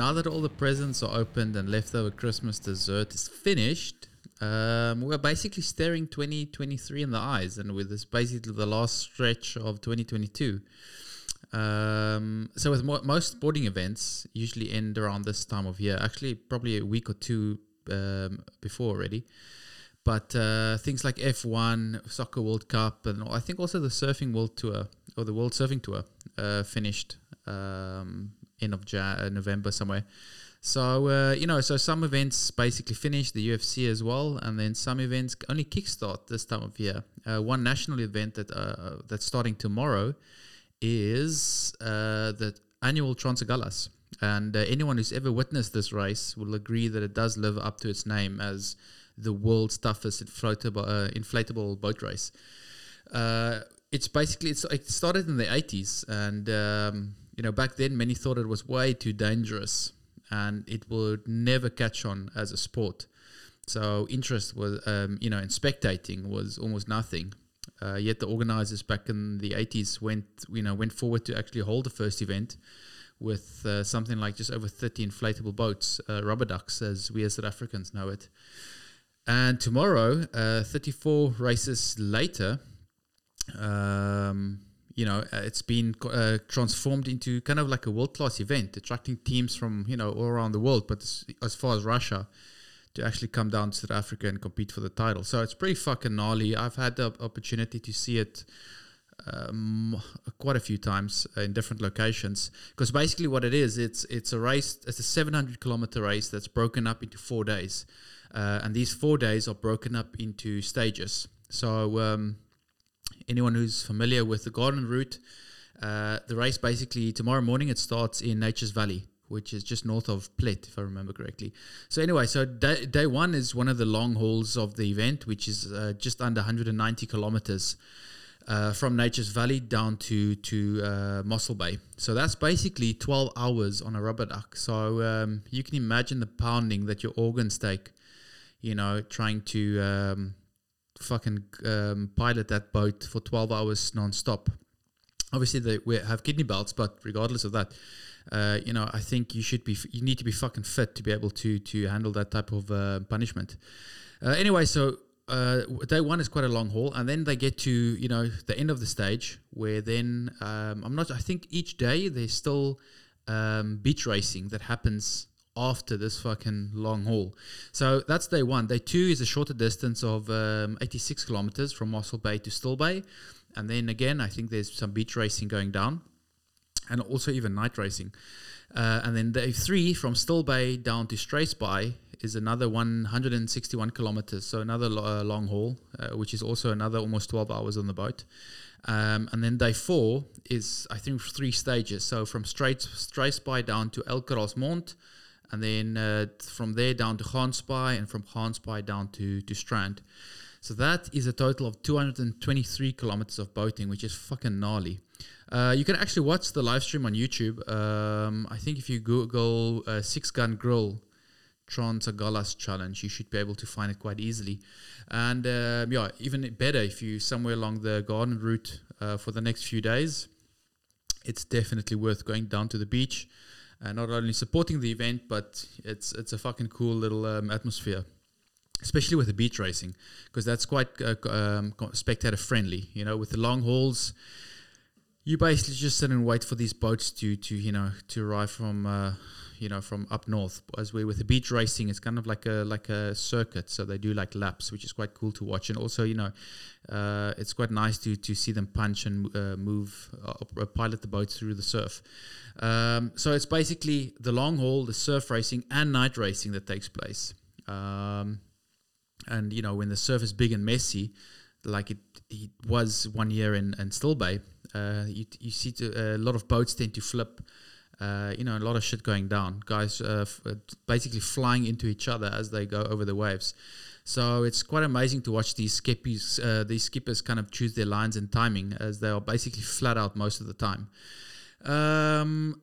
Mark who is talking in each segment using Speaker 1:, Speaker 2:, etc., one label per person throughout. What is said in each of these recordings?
Speaker 1: now that all the presents are opened and leftover Christmas dessert is finished, um, we're basically staring 2023 in the eyes, and with this basically the last stretch of 2022. Um, so with mo- most sporting events usually end around this time of year. Actually, probably a week or two um, before already. But uh, things like F1, Soccer World Cup, and I think also the Surfing World Tour or the World Surfing Tour uh, finished um, end of uh, November somewhere. So uh, you know, so some events basically finish the UFC as well, and then some events only kickstart this time of year. Uh, one national event that uh, that's starting tomorrow is uh, the annual Transagulhas. And uh, anyone who's ever witnessed this race will agree that it does live up to its name as the world's toughest inflatable, uh, inflatable boat race. Uh, it's basically it's, it started in the 80s, and um, you know back then many thought it was way too dangerous, and it would never catch on as a sport. So interest was um, you know in spectating was almost nothing. Uh, yet the organizers back in the 80s went you know went forward to actually hold the first event with uh, something like just over 30 inflatable boats, uh, rubber ducks, as we as South Africans know it. And tomorrow, uh, 34 races later, um, you know, uh, it's been uh, transformed into kind of like a world class event, attracting teams from, you know, all around the world, but as, far as Russia, to actually come down to South Africa and compete for the title. So it's pretty fucking gnarly. I've had the opportunity to see it um, quite a few times in different locations because basically what it is it's it's a race it's a 700 kilometer race that's broken up into four days uh, and these four days are broken up into stages so um, anyone who's familiar with the garden route uh, the race basically tomorrow morning it starts in nature's valley which is just north of Plett, if I remember correctly. So anyway, so day, day one is one of the long hauls of the event, which is uh, just under 190 kilometers uh, from Nature's Valley down to to uh, Mossel Bay. So that's basically 12 hours on a rubber duck. So um, you can imagine the pounding that your organs take, you know, trying to um, fucking um, pilot that boat for 12 hours non-stop. Obviously, they we have kidney belts, but regardless of that, uh, you know, I think you should be, you need to be fucking fit to be able to to handle that type of uh, punishment. Uh, anyway, so uh, day one is quite a long haul, and then they get to you know the end of the stage where then um, I'm not. I think each day there's still um, beach racing that happens after this fucking long haul. So that's day one. Day two is a shorter distance of um, 86 kilometers from Mossel Bay to Still Bay, and then again I think there's some beach racing going down, and also even night racing. Uh, and then day three from Still Bay down to Struisbaai is another 161 kilometers, so another uh, long haul, uh, which is also another almost 12 hours on the boat. Um, and then day four is, I think, three stages. So from Straits, Struisbaai down to Uilkraalsmond, and then uh, from there down to Gansbaai, and from Gansbaai down to, to Strand. So that is a total of 223 kilometers of boating, which is fucking gnarly. Uh, you can actually watch the live stream on YouTube. Um, I think if you Google uh, Six Gun Grill Transagulhas challenge, you should be able to find it quite easily. And uh, yeah, even better if you somewhere along the garden route uh, for the next few days, it's definitely worth going down to the beach and not only supporting the event, but it's it's a fucking cool little um, atmosphere. Especially with the beach racing, because that's quite uh, um, spectator friendly. You know, with the long hauls, you basically just sit and wait for these boats to to you know to arrive from uh, you know from up north. As we're with the beach racing, it's kind of like a like a circuit, so they do like laps, which is quite cool to watch. And also, you know, uh, it's quite nice to to see them punch and uh, move, uh, pilot the boats through the surf. Um, so it's basically the long haul, the surf racing, and night racing that takes place. Um, and you know, when the surf is big and messy, like it, it was one year in, in Still Bay, uh, you, you see to, a lot of boats tend to flip uh, you know, a lot of shit going down. Guys uh, f- uh, basically flying into each other as they go over the waves. So it's quite amazing to watch these skippies, uh, these skippers kind of choose their lines and timing as they are basically flat out most of the time. Um,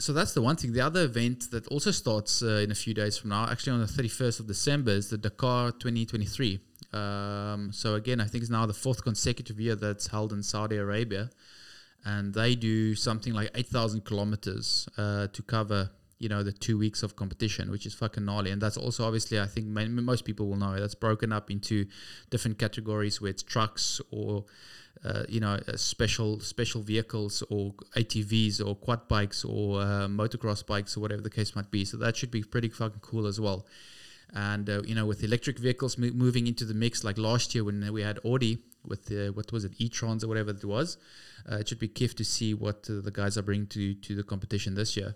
Speaker 1: so that's the one thing. The other event that also starts uh, in a few days from now, actually on the 31st of December, is the Dakar 2023. Um, so again, I think it's now the fourth consecutive year that's held in Saudi Arabia and they do something like 8,000 kilometers uh, to cover you know the two weeks of competition, which is fucking gnarly. And that's also obviously I think most people will know that's broken up into different categories where it's trucks or uh, you know uh, special special vehicles or ATVs or quad bikes or uh, motocross bikes or whatever the case might be. So that should be pretty fucking cool as well. And uh, you know with electric vehicles mo- moving into the mix, like last year when we had Audi with the what was it e-trons or whatever it was, uh, it should be kiff to see what uh, the guys are bringing to to the competition this year.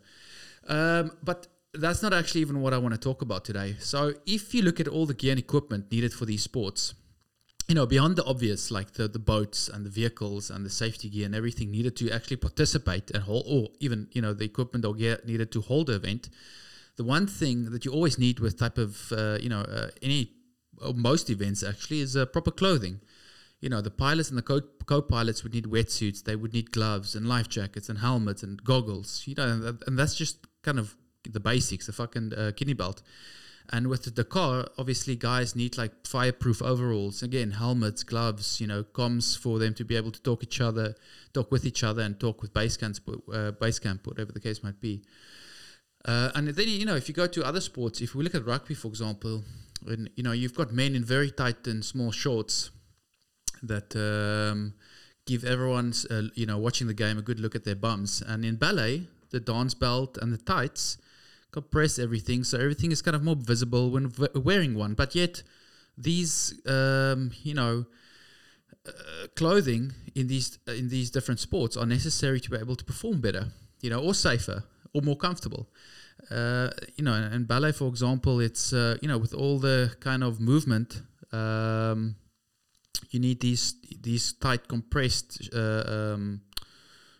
Speaker 1: Um, but that's not actually even what I want to talk about today. So if you look at all the gear and equipment needed for these sports, you know, beyond the obvious, like the, the boats and the vehicles and the safety gear and everything needed to actually participate and hold, or even, you know, the equipment or gear needed to hold the event, the one thing that you always need with type of, uh, you know, uh, any, or most events actually is uh, proper clothing. You know, the pilots and the co- co-pilots would need wetsuits, they would need gloves and life jackets and helmets and goggles, you know, and, and that's just kind of the basics, the fucking uh, kidney belt. And with the Dakar, obviously, guys need like fireproof overalls. Again, helmets, gloves, you know, comms for them to be able to talk each other, talk with each other, and talk with base camp, uh, base camp, whatever the case might be. Uh, and then you know, if you go to other sports, if we look at rugby, for example, and you know, you've got men in very tight and small shorts that um, give everyone, uh, you know, watching the game a good look at their bums. And in ballet, the dance belt and the tights compress everything, so everything is kind of more visible when v- wearing one. But yet, these um, you know uh, clothing in these uh, in these different sports are necessary to be able to perform better, you know, or safer or more comfortable. Uh, you know, in ballet, for example, it's uh, you know with all the kind of movement. Um, you need these these tight compressed uh, um,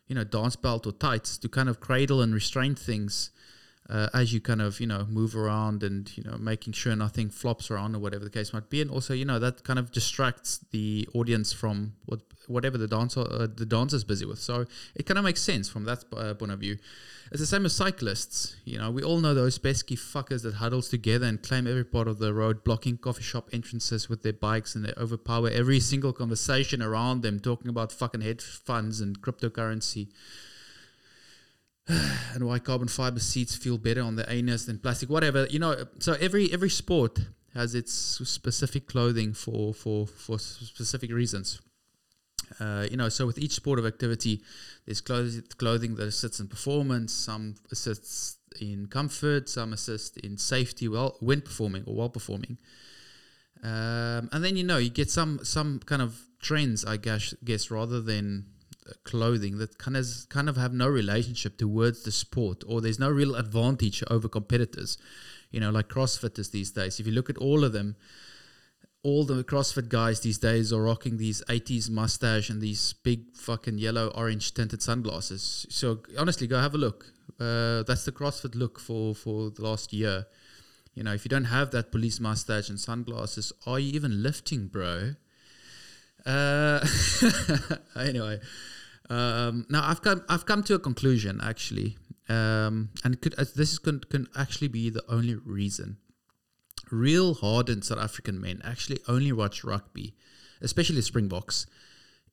Speaker 1: you know dance belt or tights to kind of cradle and restrain things uh, as you kind of you know move around and you know making sure nothing flops around or whatever the case might be. And also you know that kind of distracts the audience from what whatever the dancer uh, the dancer's busy with. So it kind of makes sense from that uh, point of view. It's the same as cyclists you know. We all know those pesky fuckers that huddles together and claim every part of the road blocking coffee shop entrances with their bikes and they overpower every single conversation around them talking about fucking hedge funds and cryptocurrency and why carbon fiber seats feel better on the anus than plastic, whatever. You know, so every every sport has its specific clothing for for for specific reasons. Uh, you know, so with each sport of activity, there's clothing that assists in performance, some assists in comfort, some assist in safety, well when performing or while performing. Um, and then you know you get some some kind of trends, I guess, guess rather than clothing that kind of kind of have no relationship towards the sport or there's no real advantage over competitors you know like crossfitters these days if you look at all of them all the CrossFit guys these days are rocking these 80s mustache and these big fucking yellow orange tinted sunglasses. So honestly, go have a look. Uh, that's the CrossFit look for for the last year. You know, if you don't have that police mustache and sunglasses, are you even lifting, bro? Uh, anyway, um, now I've come I've come to a conclusion actually, um, and could, uh, this is can, can actually be the only reason. Real hardened South African men actually only watch rugby, especially Springboks,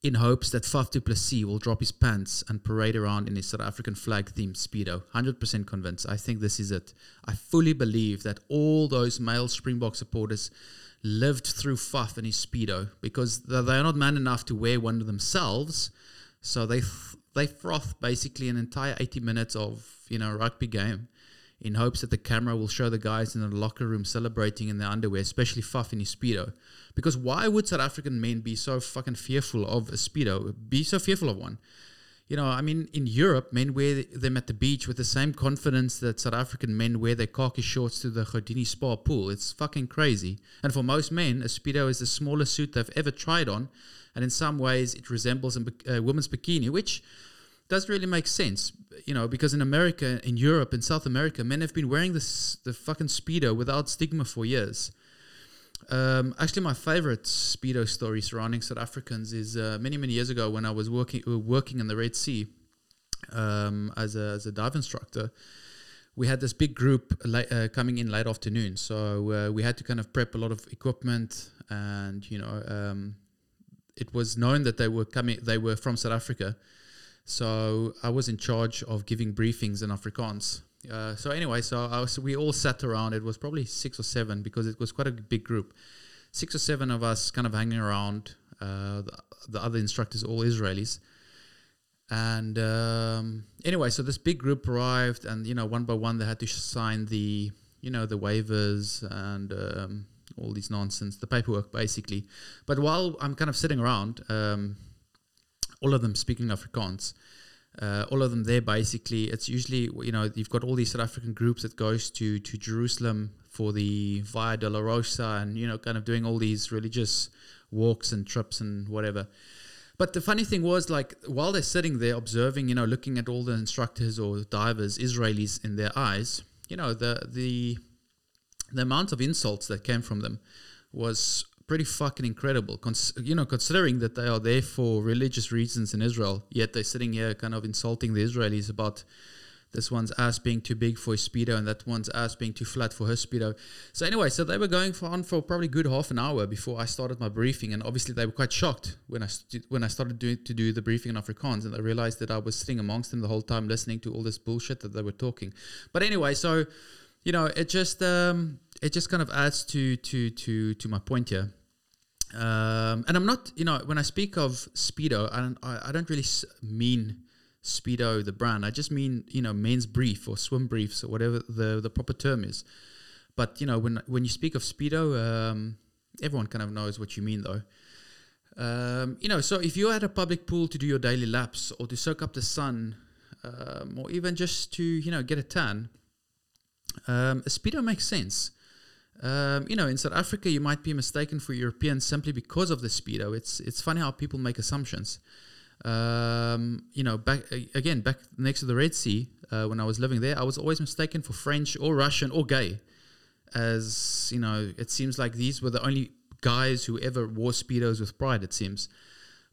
Speaker 1: in hopes that Faf du Plessis will drop his pants and parade around in his South African flag themed Speedo. 100% convinced. I think this is it. I fully believe that all those male Springbok supporters lived through Faf and his Speedo because they're not man enough to wear one themselves so they they froth basically an entire 80 minutes of you know rugby game in hopes that the camera will show the guys in the locker room celebrating in their underwear, especially Faf in his speedo. Because why would South African men be so fucking fearful of a speedo? Be so fearful of one? You know, I mean, in Europe, men wear them at the beach with the same confidence that South African men wear their khaki shorts to the Houdini Spa pool. It's fucking crazy. And for most men, a speedo is the smallest suit they've ever tried on and in some ways it resembles a, a woman's bikini, which does really make sense, you know, because in America, in Europe, in South America, men have been wearing this the fucking speedo without stigma for years. Um, actually, my favorite speedo story surrounding South Africans is uh, many many years ago when I was working uh, working in the Red Sea um, as a as a dive instructor. We had this big group late, uh, coming in late afternoon, so uh, we had to kind of prep a lot of equipment and you know um, it was known that they were coming, they were from South Africa. So I was in charge of giving briefings in Afrikaans Uh, so anyway, so was, we all sat around. It was probably six or seven because it was quite a big group. Six or seven of us kind of hanging around. Uh, the, the other instructors, all Israelis. And um, anyway, so this big group arrived, and you know, one by one, they had to sign the, you know, the waivers and um, all these nonsense, the paperwork, basically. But while I'm kind of sitting around, um, all of them speaking Afrikaans, uh, all of them there basically it's usually you know you've got all these south african groups that goes to to jerusalem for the via dolorosa and you know kind of doing all these religious walks and trips and whatever. But the funny thing was like while they're sitting there observing you know looking at all the instructors or divers israelis in their eyes you know the the the amount of insults that came from them was pretty fucking incredible. Cons- you know, considering that they are there for religious reasons in Israel, yet they're sitting here kind of insulting the Israelis about this one's ass being too big for his speedo and that one's ass being too flat for her speedo. So anyway, so they were going for on for probably good half an hour before I started my briefing, and obviously they were quite shocked when I st- when I started doing to do the briefing in Afrikaans, and they realized that I was sitting amongst them the whole time listening to all this bullshit that they were talking. But anyway, so you know, it just um, it just kind of adds to to to to my point here. Um, and I'm not, you know, when I speak of Speedo, I don't, I, I don't really mean Speedo the brand. I just mean, you know, men's brief or swim briefs or whatever the the proper term is. But you know, when when you speak of Speedo, um, everyone kind of knows what you mean, though. Um, you know, so if you're at a public pool to do your daily laps or to soak up the sun, um, or even just to you know get a tan, um, a speedo makes sense. Um, you know, in South Africa, you might be mistaken for European simply because of the speedo. It's it's funny how people make assumptions. Um, you know, back again, back next to the Red Sea, uh, when I was living there, I was always mistaken for French or Russian or gay. As you know, it seems like these were the only guys who ever wore speedos with pride. It seems.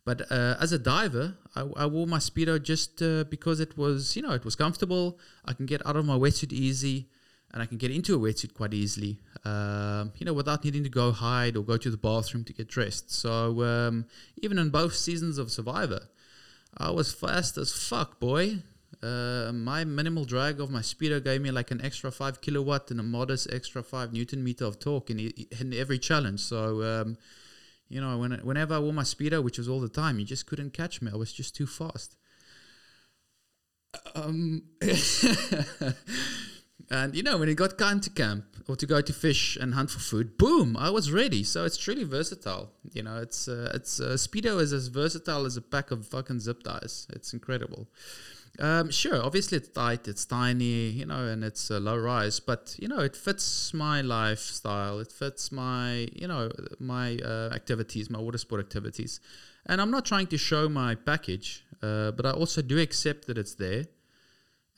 Speaker 1: But uh, as a diver, I, I, wore my speedo just uh, because it was, you know, it was comfortable. I can get out of my wetsuit easy and I can get into a wetsuit quite easily, um, you know, without needing to go hide or go to the bathroom to get dressed. So um, even in both seasons of Survivor, I was fast as fuck, boy. Uh, my minimal drag of my speedo gave me like an extra five kilowatt and a modest extra five newton meter of torque in, in every challenge. So, um, you know, when, whenever I wore my speedo, which was all the time, you just couldn't catch me. I was just too fast. Um, And you know, when it got time to camp or to go to fish and hunt for food, boom, I was ready. So it's truly versatile. You know, it's uh, it's uh, speedo is as versatile as a pack of fucking zip ties. It's incredible. Um, sure, obviously it's tight, it's tiny, you know, and it's a low rise, but you know, it fits my lifestyle. It fits my, you know, my uh, activities, my water sport activities. And I'm not trying to show my package, uh, but I also do accept that it's there.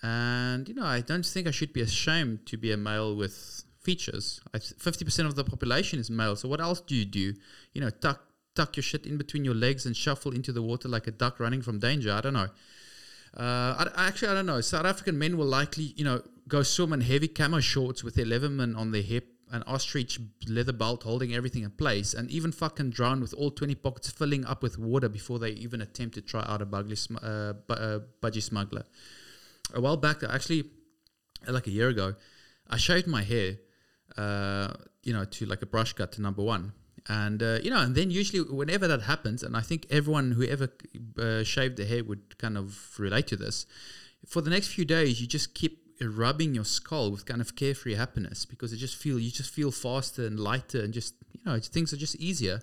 Speaker 1: And, you know, I don't think I should be ashamed to be a male with features. Fifty percent of the population is male. So what else do you do? You know, tuck tuck your shit in between your legs and shuffle into the water like a duck running from danger. I don't know. Uh, I, actually I don't know. South African men will likely, you know, go swim in heavy camo shorts with their Leatherman on their hip, an ostrich leather belt holding everything in place, and even fucking drown with all twenty pockets filling up with water before they even attempt to try out a bugly sm- uh, bu- uh, budgie smuggler a while back, actually, like a year ago, I shaved my hair, uh, you know, to like a brush cut to number one. And, uh, you know, and then usually whenever that happens, and I think everyone who ever uh, shaved their hair would kind of relate to this, for the next few days, you just keep rubbing your skull with kind of carefree happiness because it just feel you just feel faster and lighter and just you know things are just easier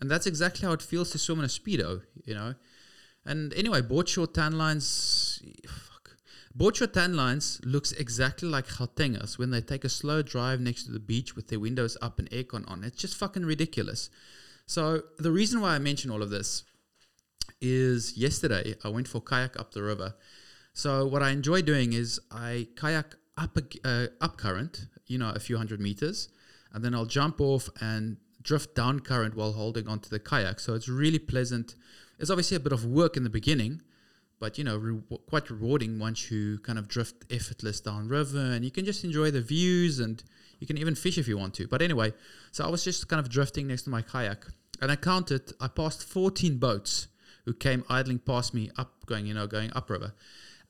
Speaker 1: and that's exactly how it feels to swim in a speedo you know and anyway board short tan lines Boardshort tan lines looks exactly like Gautengas when they take a slow drive next to the beach with their windows up and aircon on. It's just fucking ridiculous. So the reason why I mention all of this is yesterday I went for kayak up the river. So what I enjoy doing is I kayak up uh, up current, you know, a few hundred meters, and then I'll jump off and drift down current while holding onto the kayak. So it's really pleasant. It's obviously a bit of work in the beginning, but you know, re- quite rewarding once you kind of drift effortless down river and you can just enjoy the views and you can even fish if you want to. But anyway, so I was just kind of drifting next to my kayak and I counted, I passed 14 boats who came idling past me up, going, you know, going upriver.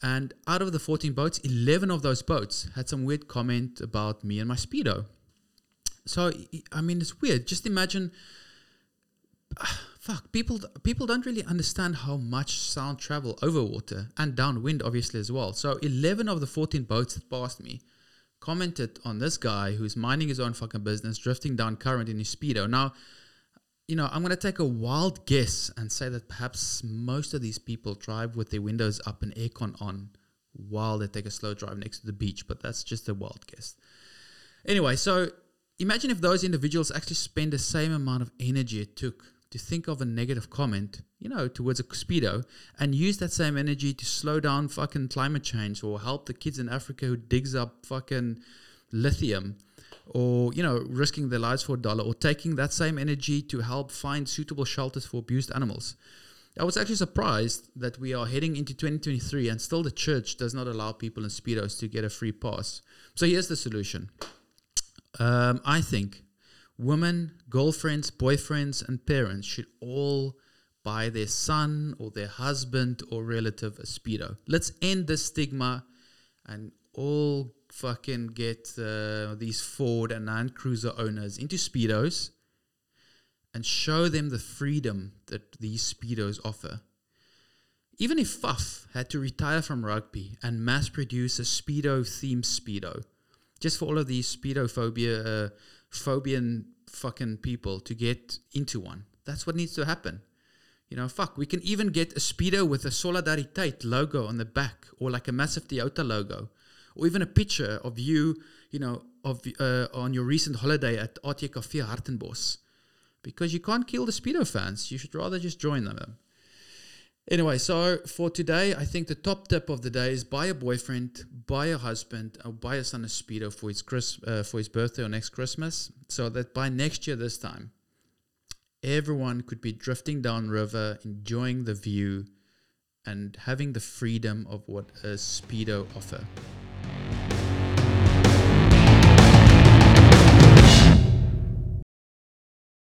Speaker 1: And out of the 14 boats, 11 of those boats had some weird comment about me and my Speedo. So, I mean, it's weird. Just imagine. Fuck, people people don't really understand how much sound travel over water and downwind, obviously, as well. So, 11 of the 14 boats that passed me commented on this guy who's minding his own fucking business, drifting down current in his Speedo. Now, you know, I'm going to take a wild guess and say that perhaps most of these people drive with their windows up and aircon on while they take a slow drive next to the beach, but that's just a wild guess. Anyway, so imagine if those individuals actually spend the same amount of energy it took to think of a negative comment, you know, towards a speedo and use that same energy to slow down fucking climate change or help the kids in Africa who digs up fucking lithium or you know risking their lives for a dollar or taking that same energy to help find suitable shelters for abused animals. I was actually surprised that we are heading into 2023 and still the church does not allow people in speedos to get a free pass. So here's the solution. Um, i think women girlfriends boyfriends and parents should all buy their son or their husband or relative a speedo let's end the stigma and all fucking get uh, these Ford and Land Cruiser owners into Speedos and show them the freedom that these Speedos offer. Even if Faf had to retire from rugby and mass produce a Speedo themed Speedo, just for all of these Speedo phobia, uh, phobian fucking people to get into one, that's what needs to happen. You know, fuck, we can even get a Speedo with a Solidariteit logo on the back or like a massive Toyota logo or even a picture of you, you know, of uh, on your recent holiday at ATKV Hartenbos. Because you can't kill the Speedo fans. You should rather just join them. Anyway, so for today, I think the top tip of the day is buy a boyfriend, buy a husband, or buy a son a Speedo for his, Chris, uh, for his birthday or next Christmas. So that by next year, this time, everyone could be drifting down river, enjoying the view, and having the freedom of what a Speedo offer.